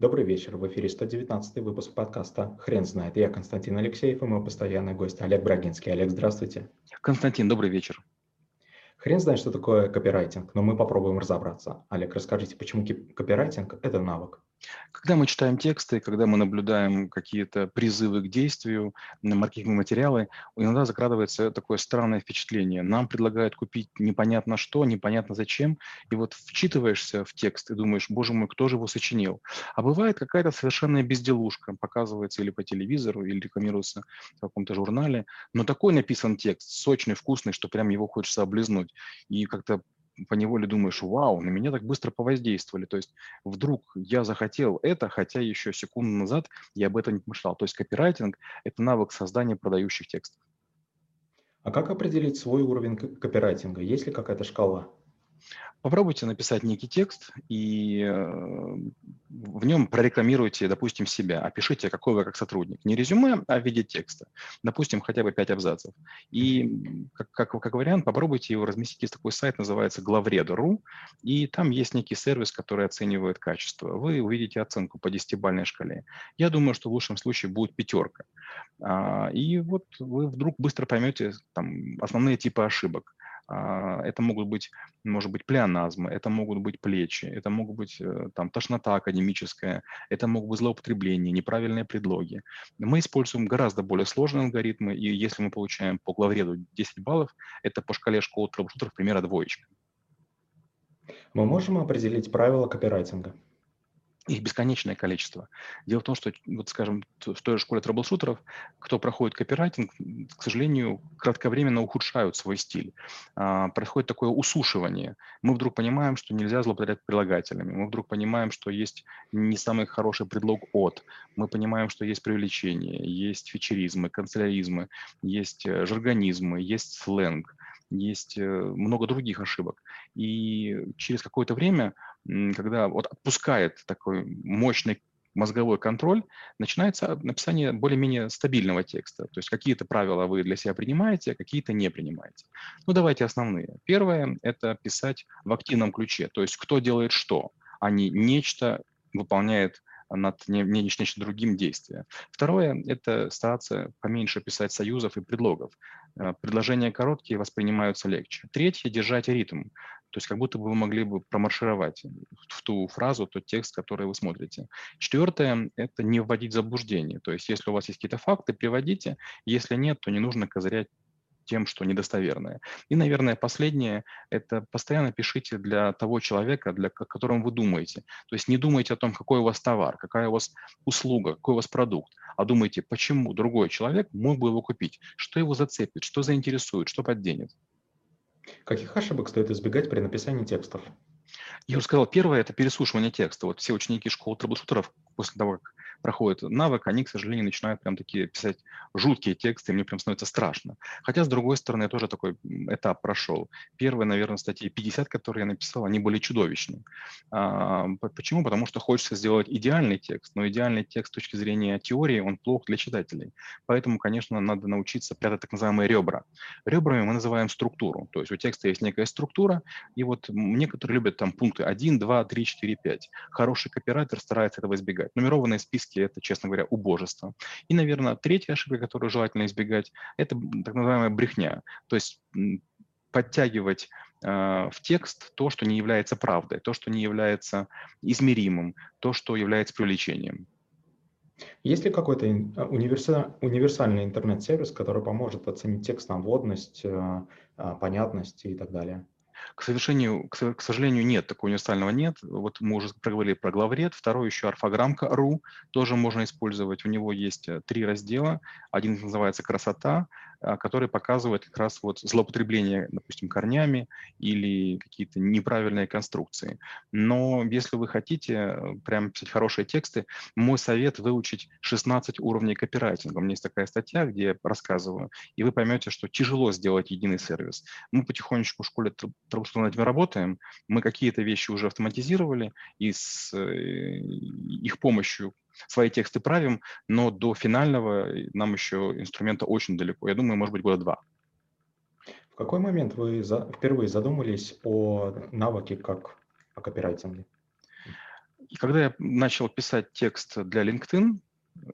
Добрый вечер. В эфире 119 выпуск подкаста «Хрен знает». Я Константин Алексеев и мой постоянный гость Олег Брагинский. Олег, здравствуйте. Константин, добрый вечер. Хрен знает, что такое копирайтинг, но мы попробуем разобраться. Олег, расскажите, почему копирайтинг – это навык? Когда мы читаем тексты, когда мы наблюдаем какие-то призывы к действию, маркетинговые материалы, иногда закрадывается такое странное впечатление. Нам предлагают купить непонятно что, непонятно зачем, и вот вчитываешься в текст и думаешь, боже мой, кто же его сочинил? А бывает какая-то совершенная безделушка, показывается или по телевизору, или рекламируется в каком-то журнале, но такой написан текст, сочный, вкусный, что прям его хочется облизнуть. И как-то по неволе думаешь, вау, на меня так быстро повоздействовали. То есть вдруг я захотел это, хотя еще секунду назад я об этом не помышлял. То есть копирайтинг – это навык создания продающих текстов. А как определить свой уровень копирайтинга? Есть ли какая-то шкала? Попробуйте написать некий текст и э, в нем прорекламируйте, допустим, себя. Опишите, какой вы как сотрудник. Не резюме, а в виде текста. Допустим, хотя бы 5 абзацев. И как, как, как вариант попробуйте его разместить. Есть такой сайт, называется главред.ру, и там есть некий сервис, который оценивает качество. Вы увидите оценку по 10-бальной шкале. Я думаю, что в лучшем случае будет пятерка. А, и вот вы вдруг быстро поймете там, основные типы ошибок. А, это могут быть, может быть, плеоназмы, это могут быть плечи, это могут быть э, там, тошнота академическая, это могут быть злоупотребления, неправильные предлоги. Мы используем гораздо более сложные алгоритмы, и если мы получаем по главреду 10 баллов, это по шкале школы трэблшутеров примерно двоечка. Мы можем определить правила копирайтинга? Их бесконечное количество. Дело в том, что, вот скажем, в той же школе трэблшутеров, кто проходит копирайтинг, к сожалению, кратковременно ухудшают свой стиль. А, происходит такое усушивание. Мы вдруг понимаем, что нельзя злоупотреблять прилагательными. Мы вдруг понимаем, что есть не самый хороший предлог «от». Мы понимаем, что есть привлечение, есть фичеризмы, канцеляризмы, есть э, жаргонизмы, есть сленг есть э, много других ошибок. И через какое-то время когда вот отпускает такой мощный мозговой контроль, начинается написание более-менее стабильного текста. То есть какие-то правила вы для себя принимаете, а какие-то не принимаете. Ну, давайте основные. Первое – это писать в активном ключе. То есть кто делает что, а не нечто выполняет над не, не, нечто другим действия. Второе – это стараться поменьше писать союзов и предлогов. Э, предложения короткие воспринимаются легче. Третье – держать ритм. То есть как будто бы вы могли бы промаршировать в ту фразу, тот текст, который вы смотрите. Четвертое – это не вводить заблуждение. То есть если у вас есть какие-то факты, приводите. Если нет, то не нужно козырять тем, что недостоверное. И, наверное, последнее – это постоянно пишите для того человека, для которого вы думаете. То есть не думайте о том, какой у вас товар, какая у вас услуга, какой у вас продукт, а думайте, почему другой человек мог бы его купить, что его зацепит, что заинтересует, что подденет. Каких ошибок стоит избегать при написании текстов? Я уже сказал, первое – это переслушивание текста. Вот все ученики школы трэблшутеров после того, как проходит навык, они, к сожалению, начинают прям такие писать жуткие тексты, и мне прям становится страшно. Хотя, с другой стороны, я тоже такой этап прошел. Первые, наверное, статьи 50, которые я написал, они были чудовищные. А, почему? Потому что хочется сделать идеальный текст, но идеальный текст с точки зрения теории, он плох для читателей. Поэтому, конечно, надо научиться прятать так называемые ребра. Ребрами мы называем структуру. То есть у текста есть некая структура, и вот некоторые любят там пункты 1, 2, 3, 4, 5. Хороший копирайтер старается этого избегать. Нумерованные списки риски – это, честно говоря, убожество. И, наверное, третья ошибка, которую желательно избегать, это так называемая брехня. То есть подтягивать э, в текст то, что не является правдой, то, что не является измеримым, то, что является привлечением. Есть ли какой-то а, универсальный интернет-сервис, который поможет оценить текст на вводность, э, понятность и так далее? К, совершению, к, к сожалению, нет, такого универсального нет. Вот мы уже проговорили про главред. Второй еще орфограммка.ру тоже можно использовать. У него есть э, три раздела. Один называется «Красота», а, который показывает как раз вот злоупотребление, допустим, корнями или какие-то неправильные конструкции. Но если вы хотите э, прям писать хорошие тексты, мой совет выучить 16 уровней копирайтинга. У меня есть такая статья, где я рассказываю, и вы поймете, что тяжело сделать единый сервис. Мы потихонечку в школе что над этим работаем. Мы какие-то вещи уже автоматизировали, и с э, их помощью свои тексты правим, но до финального нам еще инструмента очень далеко. Я думаю, может быть, года два. В какой момент вы за, впервые задумались о навыке как о копирайтинге? И когда я начал писать текст для LinkedIn,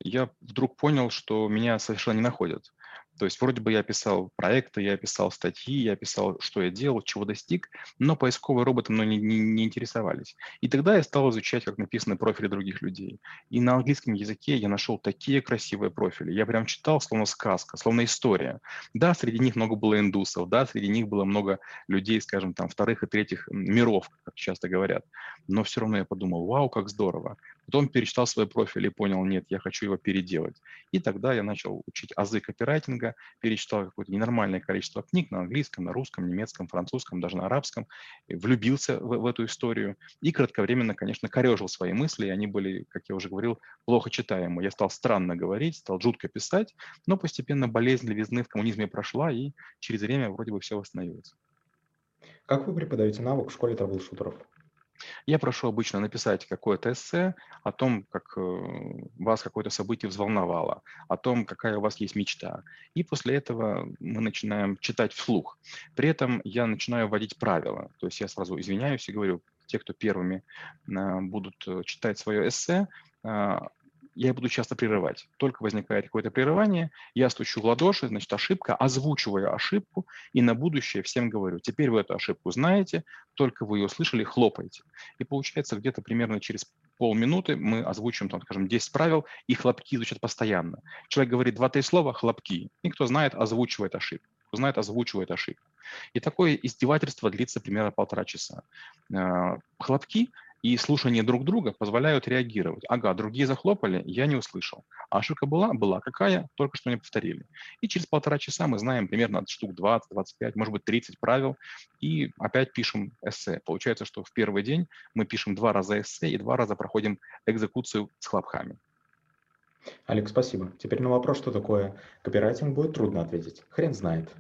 я вдруг понял, что меня совершенно не находят. То есть вроде бы я писал проекты, я писал статьи, я писал, что я делал, чего достиг, но поисковые роботы мной не, не, не интересовались. И тогда я стал изучать, как написаны профили других людей. И на английском языке я нашел такие красивые профили. Я прям читал, словно сказка, словно история. Да, среди них много было индусов, да, среди них было много людей, скажем, там, вторых и третьих миров, как часто говорят. Но все равно я подумал, вау, как здорово. Потом перечитал свой профиль и понял, нет, я хочу его переделать. И тогда я начал учить азы копирайтинга, перечитал какое-то ненормальное количество книг на английском, на русском, немецком, французском, даже на арабском, влюбился в, в эту историю и кратковременно, конечно, корежил свои мысли, и они были, как я уже говорил, плохо читаемы. Я стал странно говорить, стал жутко писать, но постепенно болезнь левизны в коммунизме прошла, и через время вроде бы все восстановилось. Как вы преподаете навык в школе трэблшутеров? Я прошу обычно написать какое-то эссе о том, как э, вас какое-то событие взволновало, о том, какая у вас есть мечта. И после этого мы начинаем читать вслух. При этом я начинаю вводить правила. То есть я сразу извиняюсь и говорю, те, кто первыми э, будут э, читать свое эссе, я буду часто прерывать. Только возникает какое-то прерывание, я стучу в ладоши, значит, ошибка, озвучиваю ошибку и на будущее всем говорю, теперь вы эту ошибку знаете, только вы ее услышали, хлопайте. И получается где-то примерно через полминуты мы озвучим, там, скажем, 10 правил, и хлопки звучат постоянно. Человек говорит два-три слова, хлопки. И кто знает, озвучивает ошибку. Знает, озвучивает ошибку. И такое издевательство длится примерно полтора часа. Э, хлопки и слушание друг друга позволяют реагировать. Ага, другие захлопали, я не услышал. А ошибка была? Была. Какая? Только что не повторили. И через полтора часа мы знаем примерно штук 20, 25, может быть 30 правил, и опять пишем эссе. Получается, что в первый день мы пишем два раза эссе и два раза проходим экзекуцию с хлопками. Олег, спасибо. Теперь на вопрос, что такое копирайтинг, будет трудно ответить. Хрен знает.